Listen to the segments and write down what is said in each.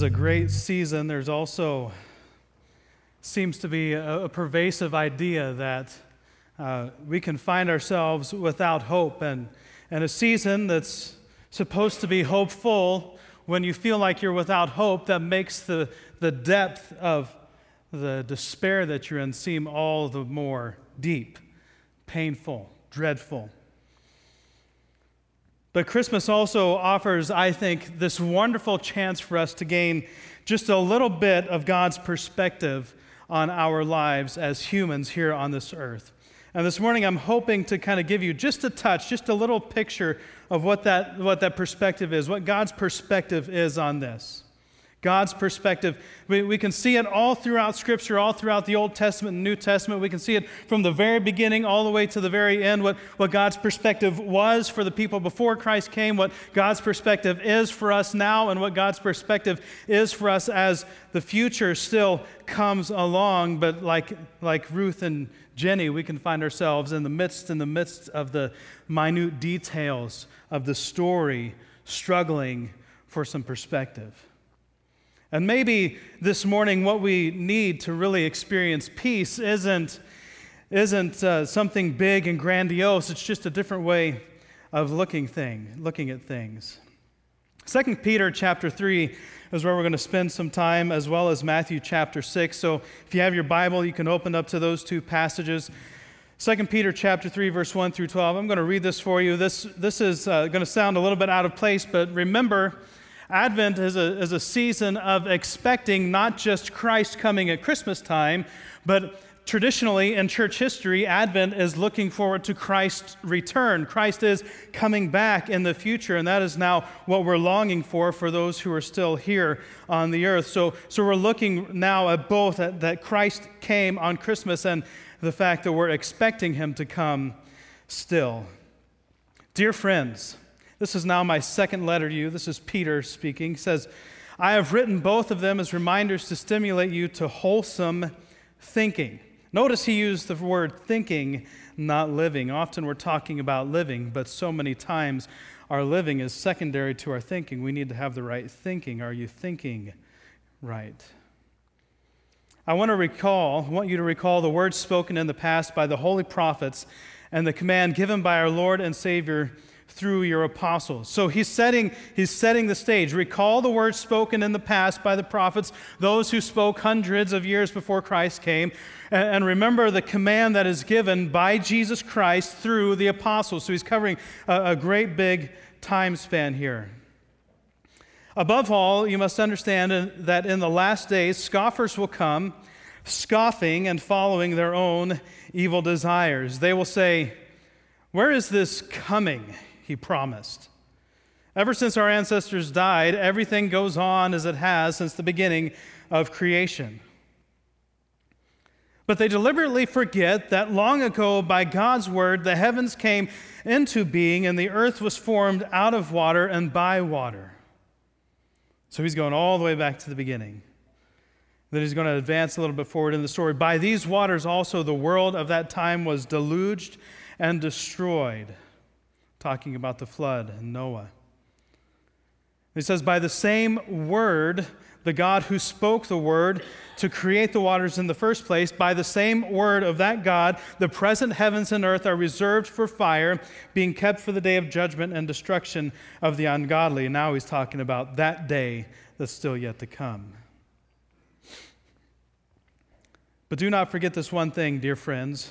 is a great season. There's also seems to be a, a pervasive idea that uh, we can find ourselves without hope, and, and a season that's supposed to be hopeful. When you feel like you're without hope, that makes the, the depth of the despair that you're in seem all the more deep, painful, dreadful. But Christmas also offers, I think, this wonderful chance for us to gain just a little bit of God's perspective on our lives as humans here on this earth. And this morning, I'm hoping to kind of give you just a touch, just a little picture of what that, what that perspective is, what God's perspective is on this. God's perspective. We, we can see it all throughout Scripture, all throughout the Old Testament and New Testament. We can see it from the very beginning all the way to the very end, what, what God's perspective was for the people before Christ came, what God's perspective is for us now, and what God's perspective is for us as the future still comes along. But like, like Ruth and Jenny, we can find ourselves in the midst, in the midst of the minute details of the story, struggling for some perspective. And maybe this morning, what we need to really experience peace isn't, isn't uh, something big and grandiose, it's just a different way of looking, thing, looking at things. 2 Peter chapter 3 is where we're going to spend some time, as well as Matthew chapter 6. So if you have your Bible, you can open up to those two passages. 2 Peter chapter 3, verse 1 through 12. I'm going to read this for you. This, this is uh, going to sound a little bit out of place, but remember, Advent is a, is a season of expecting not just Christ coming at Christmas time, but traditionally in church history, Advent is looking forward to Christ's return. Christ is coming back in the future, and that is now what we're longing for for those who are still here on the earth. So, so we're looking now at both at, that Christ came on Christmas and the fact that we're expecting him to come still. Dear friends, this is now my second letter to you. This is Peter speaking. He says, I have written both of them as reminders to stimulate you to wholesome thinking. Notice he used the word thinking, not living. Often we're talking about living, but so many times our living is secondary to our thinking. We need to have the right thinking. Are you thinking right? I want to recall, I want you to recall the words spoken in the past by the holy prophets and the command given by our Lord and Savior through your apostles. So he's setting, he's setting the stage. Recall the words spoken in the past by the prophets, those who spoke hundreds of years before Christ came. And remember the command that is given by Jesus Christ through the apostles. So he's covering a, a great big time span here. Above all, you must understand uh, that in the last days, scoffers will come, scoffing and following their own evil desires. They will say, Where is this coming? He promised. Ever since our ancestors died, everything goes on as it has since the beginning of creation. But they deliberately forget that long ago, by God's word, the heavens came into being and the earth was formed out of water and by water. So he's going all the way back to the beginning. Then he's going to advance a little bit forward in the story. By these waters also, the world of that time was deluged and destroyed talking about the flood and Noah. He says, By the same word, the God who spoke the word to create the waters in the first place, by the same word of that God, the present heavens and earth are reserved for fire, being kept for the day of judgment and destruction of the ungodly. And now he's talking about that day that's still yet to come. But do not forget this one thing, dear friends.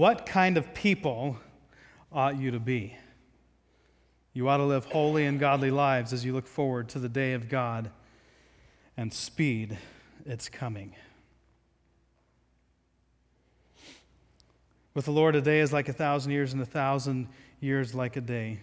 what kind of people ought you to be? You ought to live holy and godly lives as you look forward to the day of God and speed its coming. With the Lord, a day is like a thousand years, and a thousand years like a day.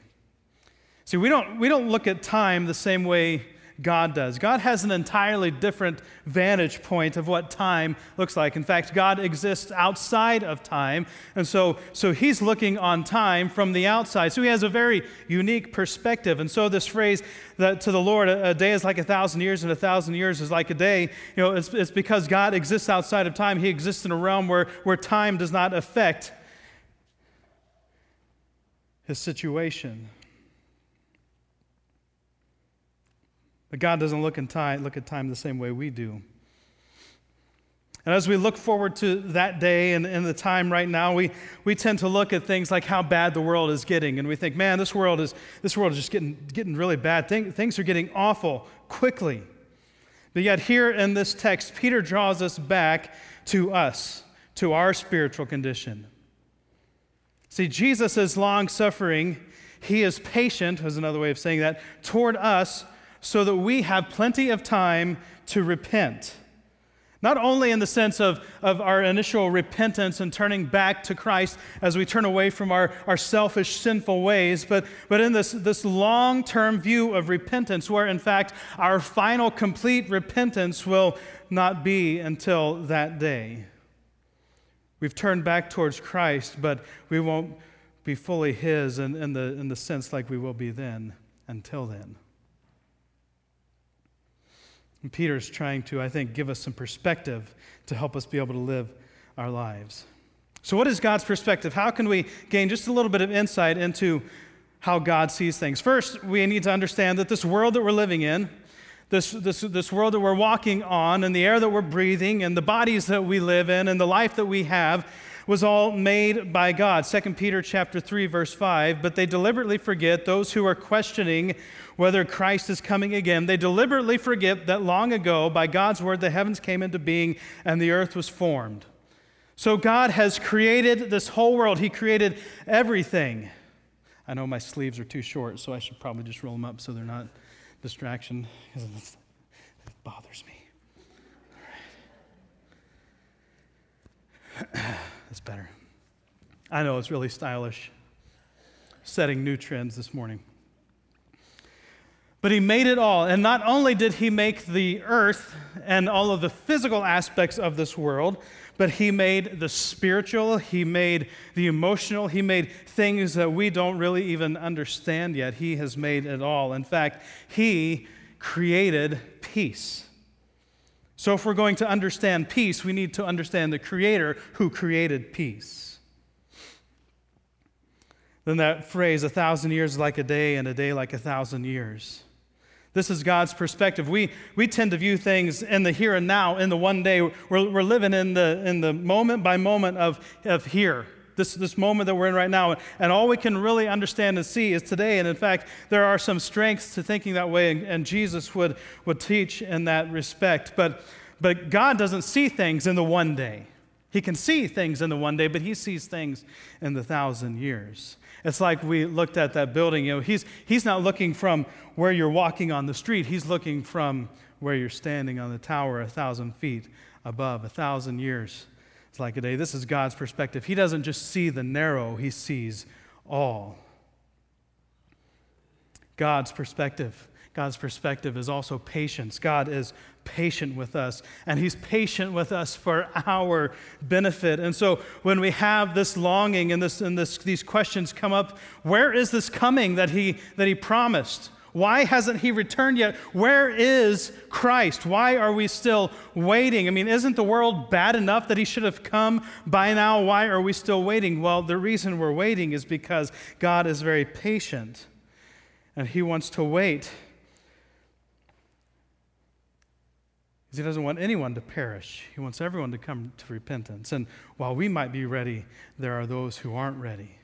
See, we don't, we don't look at time the same way God does. God has an entirely different vantage point of what time looks like. In fact, God exists outside of time, and so, so he's looking on time from the outside. So he has a very unique perspective. And so this phrase that to the Lord, a, a day is like a thousand years, and a thousand years is like a day, you know, it's, it's because God exists outside of time. He exists in a realm where, where time does not affect his situation. But God doesn't look, in time, look at time the same way we do. And as we look forward to that day and, and the time right now, we, we tend to look at things like how bad the world is getting. And we think, man, this world is, this world is just getting, getting really bad. Thing, things are getting awful quickly. But yet, here in this text, Peter draws us back to us, to our spiritual condition. See, Jesus is long suffering. He is patient, was another way of saying that, toward us so that we have plenty of time to repent. Not only in the sense of, of our initial repentance and turning back to Christ as we turn away from our, our selfish, sinful ways, but, but in this, this long term view of repentance, where in fact our final complete repentance will not be until that day. We've turned back towards Christ, but we won't be fully His in, in, the, in the sense like we will be then until then. And Peter's trying to, I think, give us some perspective to help us be able to live our lives. So, what is God's perspective? How can we gain just a little bit of insight into how God sees things? First, we need to understand that this world that we're living in, this, this, this world that we're walking on, and the air that we're breathing, and the bodies that we live in, and the life that we have, was all made by God. 2 Peter chapter 3 verse 5, but they deliberately forget those who are questioning whether Christ is coming again. They deliberately forget that long ago by God's word the heavens came into being and the earth was formed. So God has created this whole world. He created everything. I know my sleeves are too short, so I should probably just roll them up so they're not distraction because it bothers me. That's better. I know it's really stylish. Setting new trends this morning. But he made it all. And not only did he make the earth and all of the physical aspects of this world, but he made the spiritual, he made the emotional, he made things that we don't really even understand yet. He has made it all. In fact, he created peace. So, if we're going to understand peace, we need to understand the Creator who created peace. Then that phrase, a thousand years like a day, and a day like a thousand years. This is God's perspective. We, we tend to view things in the here and now, in the one day. We're, we're living in the, in the moment by moment of, of here, this, this moment that we're in right now. And all we can really understand and see is today. And in fact, there are some strengths to thinking that way, and, and Jesus would, would teach in that respect. But, but God doesn't see things in the one day. He can see things in the one day, but he sees things in the thousand years. It's like we looked at that building. You know, he's, he's not looking from where you're walking on the street, he's looking from where you're standing on the tower a thousand feet above, a thousand years. It's like a day. This is God's perspective. He doesn't just see the narrow, he sees all. God's perspective. God's perspective is also patience. God is patient with us, and He's patient with us for our benefit. And so when we have this longing and, this, and this, these questions come up, where is this coming that He, that he promised? Why hasn't he returned yet? Where is Christ? Why are we still waiting? I mean, isn't the world bad enough that he should have come by now? Why are we still waiting? Well, the reason we're waiting is because God is very patient and he wants to wait he doesn't want anyone to perish. He wants everyone to come to repentance. And while we might be ready, there are those who aren't ready.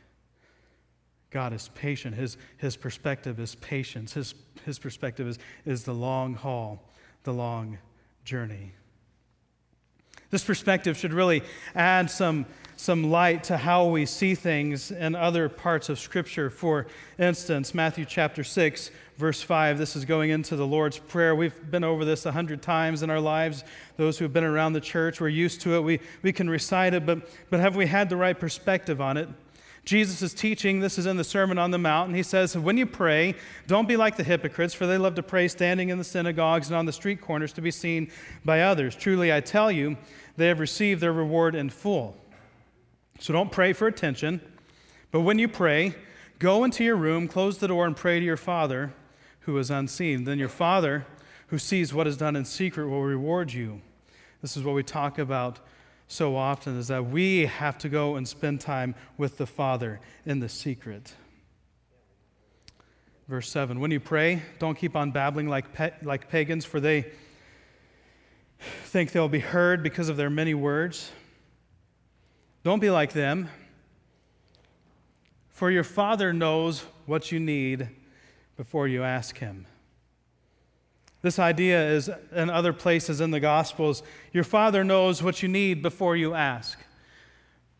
God is patient. His, his perspective is patience. His, his perspective is, is the long haul, the long journey. This perspective should really add some, some light to how we see things in other parts of Scripture. For instance, Matthew chapter 6, verse 5. This is going into the Lord's Prayer. We've been over this a hundred times in our lives. Those who have been around the church, we're used to it. We, we can recite it, but, but have we had the right perspective on it? Jesus is teaching, this is in the Sermon on the Mount, and he says, When you pray, don't be like the hypocrites, for they love to pray standing in the synagogues and on the street corners to be seen by others. Truly, I tell you, they have received their reward in full. So don't pray for attention, but when you pray, go into your room, close the door, and pray to your Father who is unseen. Then your Father who sees what is done in secret will reward you. This is what we talk about so often is that we have to go and spend time with the Father in the secret. Verse 7 When you pray, don't keep on babbling like, pe- like pagans, for they think they'll be heard because of their many words. Don't be like them, for your Father knows what you need before you ask Him. This idea is in other places in the Gospels. Your Father knows what you need before you ask.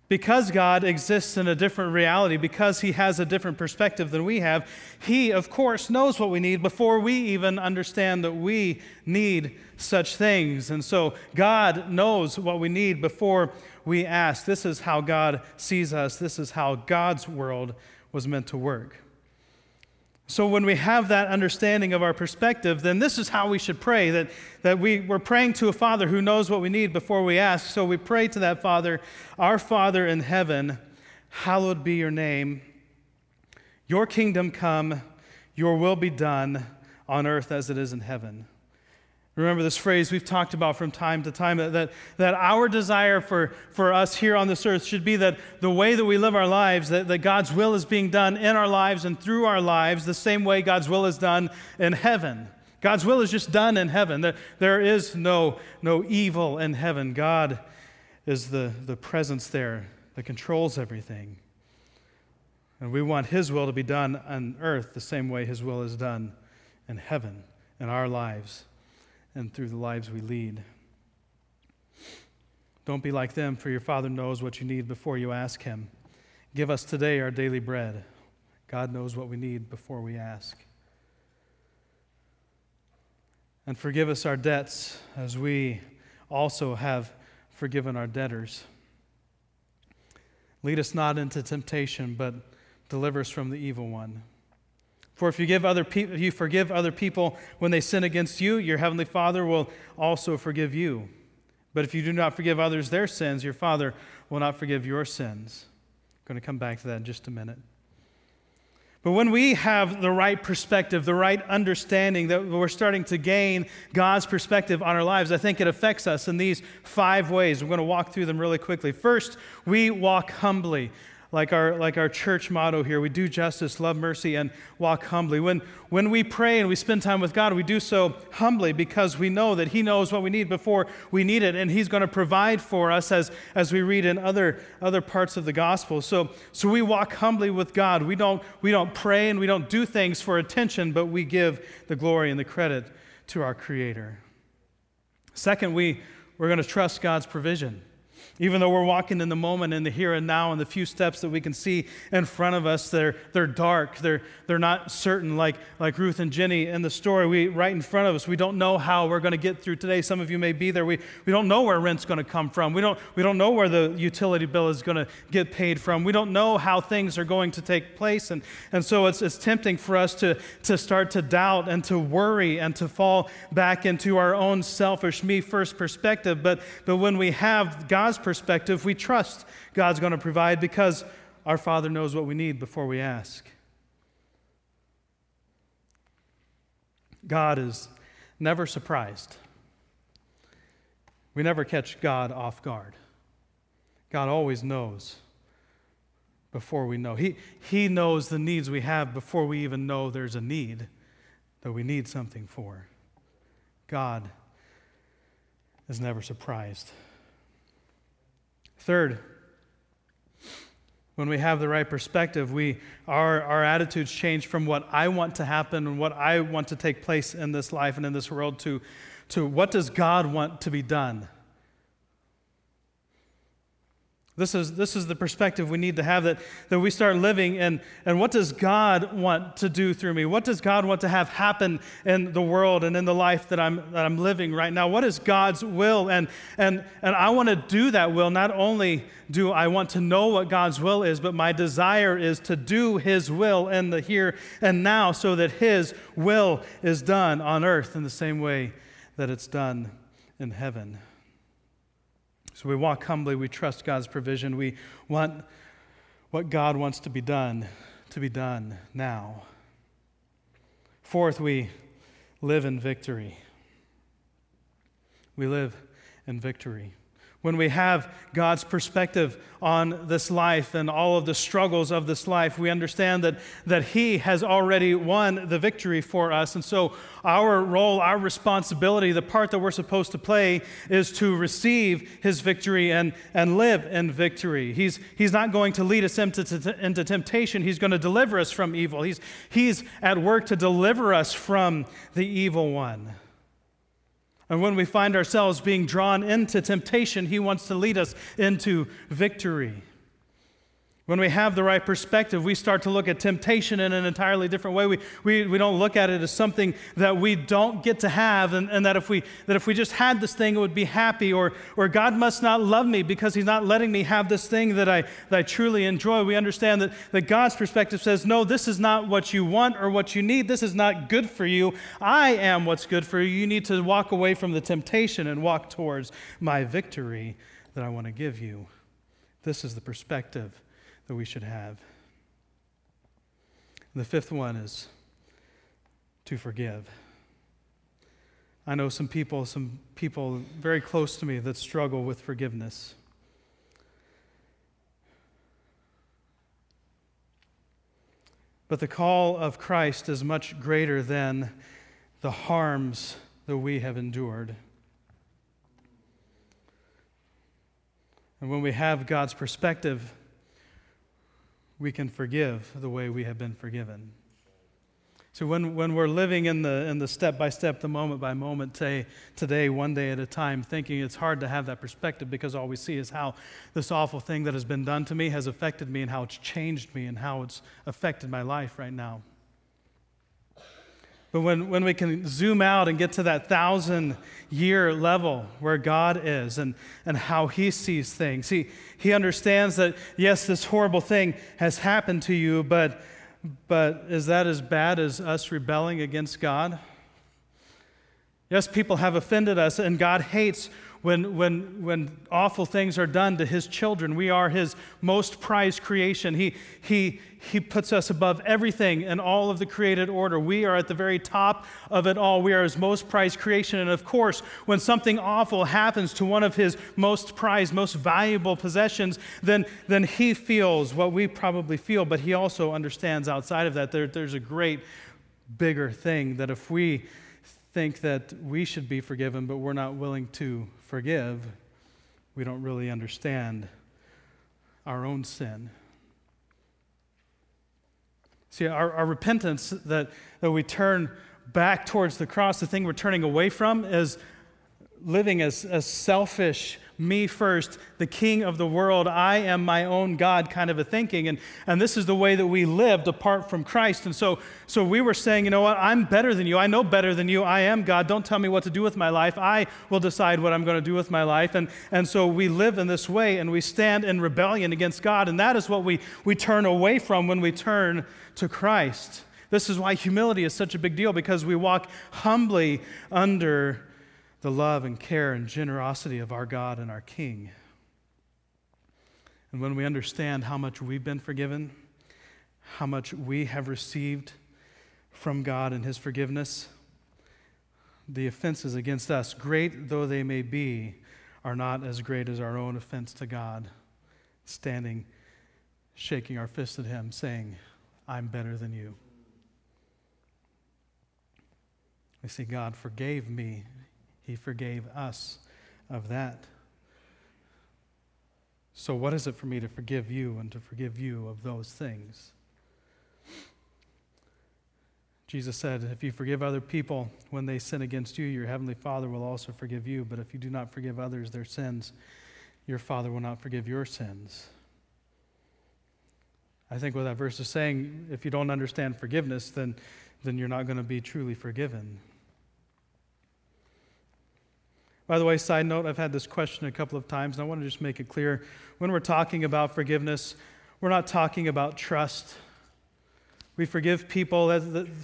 Because God exists in a different reality, because He has a different perspective than we have, He, of course, knows what we need before we even understand that we need such things. And so God knows what we need before we ask. This is how God sees us, this is how God's world was meant to work. So, when we have that understanding of our perspective, then this is how we should pray that, that we, we're praying to a Father who knows what we need before we ask. So, we pray to that Father, Our Father in heaven, hallowed be your name. Your kingdom come, your will be done on earth as it is in heaven. Remember this phrase we've talked about from time to time that, that, our desire for, for us here on this earth should be that the way that we live our lives, that, that God's will is being done in our lives and through our lives the same way God's will is done in heaven. God's will is just done in heaven. There, there is no, no evil in heaven. God is the, the presence there that controls everything. And we want His will to be done on earth the same way His will is done in heaven in our lives and through the lives we lead. Don't be like them, for your Father knows what you need before you ask Him. Give us today our daily bread. God knows what we need before we ask. And forgive us our debts as we also have forgiven our debtors. Lead us not into temptation, but deliver us from the evil one. For if you, give other pe- you forgive other people when they sin against you, your heavenly Father will also forgive you. But if you do not forgive others their sins, your Father will not forgive your sins. I'm going to come back to that in just a minute. But when we have the right perspective, the right understanding that we're starting to gain God's perspective on our lives, I think it affects us in these five ways. We're going to walk through them really quickly. First, we walk humbly like our, like our church motto here we do justice, love mercy, and walk humbly. When, when we pray and we spend time with God, we do so humbly because we know that He knows what we need before we need it, and He's going to provide for us as, as we read in other, other parts of the gospel. So, so we walk humbly with God. We don't, we don't pray and we don't do things for attention, but we give the glory and the credit to our Creator. Second, we, we're going to trust God's provision. Even though we're walking in the moment, in the here and now, and the few steps that we can see in front of us, they're, they're dark. They're, they're not certain, like, like Ruth and Jenny in the story. We, right in front of us, we don't know how we're going to get through today. Some of you may be there. We, we don't know where rent's going to come from. We don't, we don't know where the utility bill is going to get paid from. We don't know how things are going to take place. And, and so it's, it's tempting for us to, to start to doubt and to worry and to fall back into our own selfish, me first perspective. But, but when we have God's perspective, we trust God's going to provide because our Father knows what we need before we ask. God is never surprised. We never catch God off guard. God always knows before we know. He, he knows the needs we have before we even know there's a need that we need something for. God is never surprised. Third, when we have the right perspective, we, our, our attitudes change from what I want to happen and what I want to take place in this life and in this world to, to what does God want to be done? This is, this is the perspective we need to have that, that we start living and, and what does God want to do through me? What does God want to have happen in the world and in the life that I'm, that I'm living right now? What is God's will? And, and, and I want to do that will. Not only do I want to know what God's will is, but my desire is to do His will in the here and now so that His will is done on earth in the same way that it's done in heaven. So we walk humbly, we trust God's provision, we want what God wants to be done to be done now. Fourth, we live in victory. We live in victory when we have God's perspective on this life and all of the struggles of this life, we understand that, that He has already won the victory for us. And so, our role, our responsibility, the part that we're supposed to play is to receive His victory and, and live in victory. He's, he's not going to lead us into, to, into temptation, He's going to deliver us from evil. He's, he's at work to deliver us from the evil one. And when we find ourselves being drawn into temptation, He wants to lead us into victory. When we have the right perspective, we start to look at temptation in an entirely different way. We, we, we don't look at it as something that we don't get to have, and, and that, if we, that if we just had this thing, it would be happy, or, or God must not love me because He's not letting me have this thing that I, that I truly enjoy. We understand that, that God's perspective says, No, this is not what you want or what you need. This is not good for you. I am what's good for you. You need to walk away from the temptation and walk towards my victory that I want to give you. This is the perspective that we should have. The fifth one is to forgive. I know some people, some people very close to me that struggle with forgiveness. But the call of Christ is much greater than the harms that we have endured. And when we have God's perspective, we can forgive the way we have been forgiven. So when, when we're living in the, in the step by step, the moment by moment, say, today, one day at a time, thinking it's hard to have that perspective because all we see is how this awful thing that has been done to me has affected me and how it's changed me and how it's affected my life right now. But when, when we can zoom out and get to that thousand year level where God is and, and how He sees things, he, he understands that, yes, this horrible thing has happened to you, but, but is that as bad as us rebelling against God? Yes, people have offended us, and God hates when, when, when awful things are done to his children. We are his most prized creation. He, he, he puts us above everything and all of the created order. We are at the very top of it all. We are his most prized creation. And of course, when something awful happens to one of his most prized, most valuable possessions, then, then he feels what we probably feel, but he also understands outside of that there, there's a great, bigger thing that if we think that we should be forgiven, but we're not willing to forgive, we don't really understand our own sin. See, our, our repentance that, that we turn back towards the cross, the thing we're turning away from, is living as, as selfish me first, the king of the world, I am my own God kind of a thinking. And, and this is the way that we lived apart from Christ. And so, so we were saying, you know what, I'm better than you. I know better than you. I am God. Don't tell me what to do with my life. I will decide what I'm going to do with my life. And, and so we live in this way and we stand in rebellion against God. And that is what we, we turn away from when we turn to Christ. This is why humility is such a big deal because we walk humbly under the love and care and generosity of our God and our King. And when we understand how much we've been forgiven, how much we have received from God and His forgiveness, the offenses against us, great though they may be, are not as great as our own offense to God, standing, shaking our fist at Him, saying, I'm better than you. I see God forgave me he forgave us of that. So, what is it for me to forgive you and to forgive you of those things? Jesus said, If you forgive other people when they sin against you, your heavenly Father will also forgive you. But if you do not forgive others their sins, your Father will not forgive your sins. I think what that verse is saying, if you don't understand forgiveness, then, then you're not going to be truly forgiven. By the way, side note, I've had this question a couple of times, and I want to just make it clear. When we're talking about forgiveness, we're not talking about trust. We forgive people.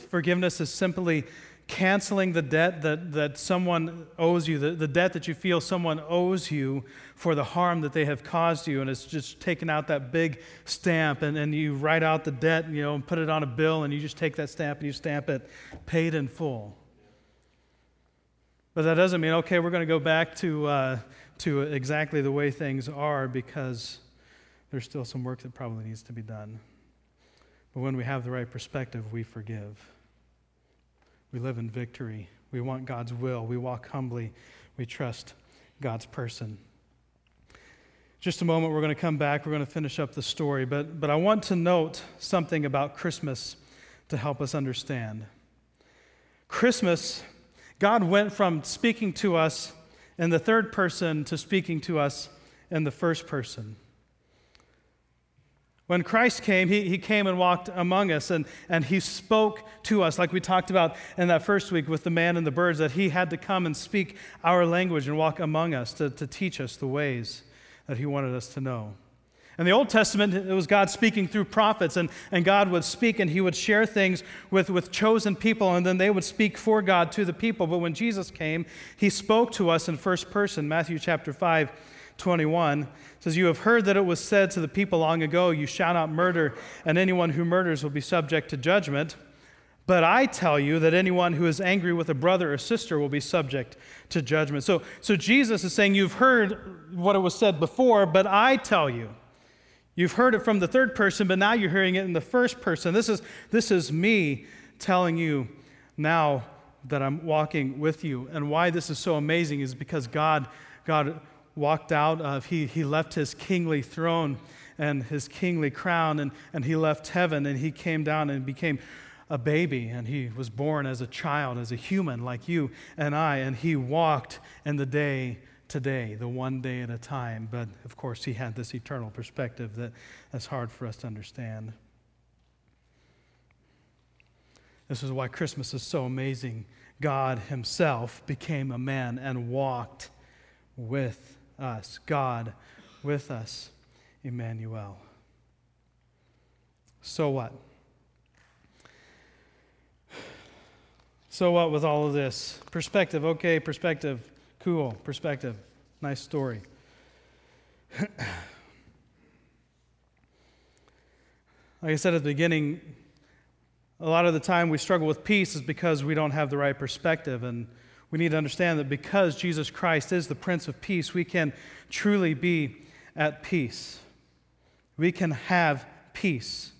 Forgiveness is simply canceling the debt that, that someone owes you, the, the debt that you feel someone owes you for the harm that they have caused you. And it's just taking out that big stamp and, and you write out the debt, you know, and put it on a bill and you just take that stamp and you stamp it paid in full. But that doesn't mean, okay, we're going to go back to, uh, to exactly the way things are because there's still some work that probably needs to be done. But when we have the right perspective, we forgive. We live in victory. We want God's will. We walk humbly. We trust God's person. Just a moment, we're going to come back. We're going to finish up the story. But, but I want to note something about Christmas to help us understand. Christmas, God went from speaking to us in the third person to speaking to us in the first person. When Christ came, he, he came and walked among us and, and he spoke to us, like we talked about in that first week with the man and the birds, that he had to come and speak our language and walk among us to, to teach us the ways that he wanted us to know. In the Old Testament, it was God speaking through prophets, and, and God would speak and he would share things with, with chosen people, and then they would speak for God to the people. But when Jesus came, he spoke to us in first person. Matthew chapter 5 21 says, You have heard that it was said to the people long ago, You shall not murder, and anyone who murders will be subject to judgment. But I tell you that anyone who is angry with a brother or sister will be subject to judgment. So, so Jesus is saying, You've heard what it was said before, but I tell you. You've heard it from the third person, but now you're hearing it in the first person. This is, this is me telling you now that I'm walking with you. And why this is so amazing is because God, God walked out of, he, he left his kingly throne and his kingly crown, and, and he left heaven and he came down and became a baby, and he was born as a child, as a human like you and I, and he walked in the day today, the one day at a time. But of course, he had this eternal perspective that, that's hard for us to understand. This is why Christmas is so amazing. God Himself became a man and walked with us, God with us, Emmanuel. So what? So what with all of this? Perspective, okay, perspective, cool, perspective, nice story. like I said at the beginning, a lot of the time we struggle with peace is because we don't have the right perspective. And we need to understand that because Jesus Christ is the Prince of Peace, we can truly be at peace. We can have peace.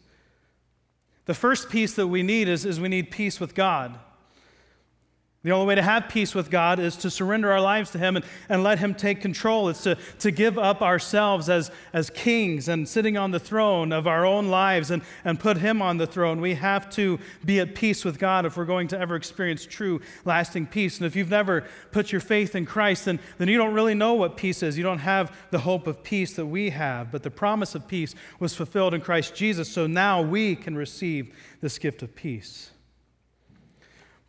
The first peace that we need is, is we need peace with God. The only way to have peace with God is to surrender our lives to Him and, and let Him take control. It's to, to give up ourselves as, as kings and sitting on the throne of our own lives and, and put Him on the throne. We have to be at peace with God if we're going to ever experience true, lasting peace. And if you've never put your faith in Christ, then, then you don't really know what peace is. You don't have the hope of peace that we have. But the promise of peace was fulfilled in Christ Jesus, so now we can receive this gift of peace.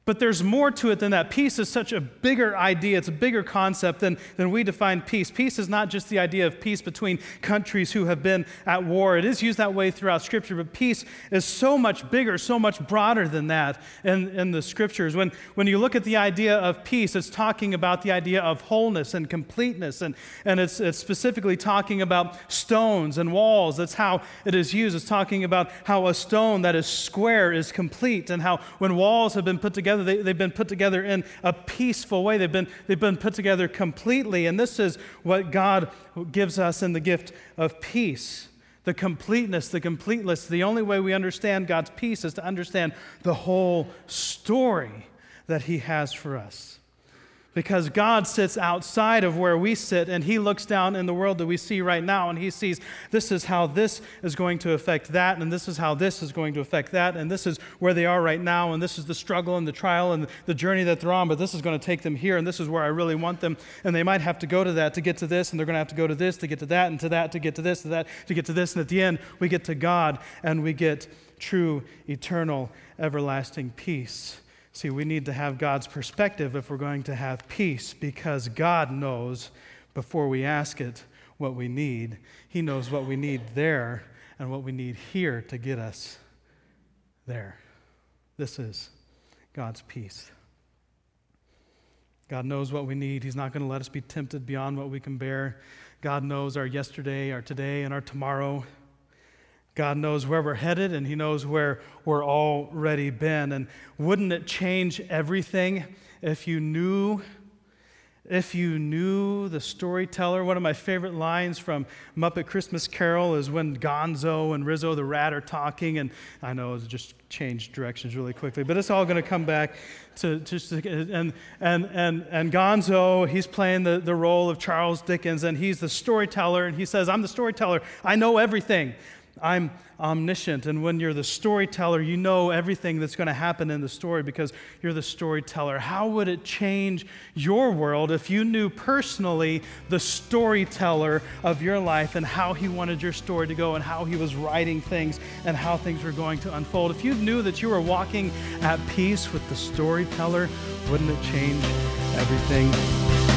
But there's more to it than that. Peace is such a bigger idea, it's a bigger concept than, than we define peace. Peace is not just the idea of peace between countries who have been at war. It is used that way throughout Scripture, but peace is so much bigger, so much broader than that in, in the Scriptures. When, when you look at the idea of peace, it's talking about the idea of wholeness and completeness, and, and it's, it's specifically talking about stones and walls. That's how it is used. It's talking about how a stone that is square is complete, and how when walls have been put together, together. They, have been put together in a peaceful way. They've been, they've been put together completely. And this is what God gives us in the gift of peace the completeness, the completeness. The only way we understand God's peace is to understand the whole story that He has for us. Because God sits outside of where we sit and He looks down in the world that we see right now and He sees this is how this is going to affect that, and this is how this is going to affect that, and this is where they are right now, and this is the struggle and the trial and the journey that they're on, but this is going to take them here, and this is where I really want them. And they might have to go to that to get to this, and they're going to have to go to this to get to that, and to that to get to this, to that to get to this. And at the end, we get to God and we get true, eternal, everlasting peace. See, we need to have God's perspective if we're going to have peace because God knows before we ask it what we need. He knows what we need there and what we need here to get us there. This is God's peace. God knows what we need. He's not going to let us be tempted beyond what we can bear. God knows our yesterday, our today, and our tomorrow. God knows where we're headed and He knows where we're already been. And wouldn't it change everything if you knew? If you knew the storyteller, one of my favorite lines from Muppet Christmas Carol is when Gonzo and Rizzo the rat are talking, and I know it's just changed directions really quickly, but it's all going to come back to just and and and and Gonzo, he's playing the, the role of Charles Dickens, and he's the storyteller, and he says, "I'm the storyteller. I know everything." I'm omniscient. And when you're the storyteller, you know everything that's going to happen in the story because you're the storyteller. How would it change your world if you knew personally the storyteller of your life and how he wanted your story to go and how he was writing things and how things were going to unfold? If you knew that you were walking at peace with the storyteller, wouldn't it change everything?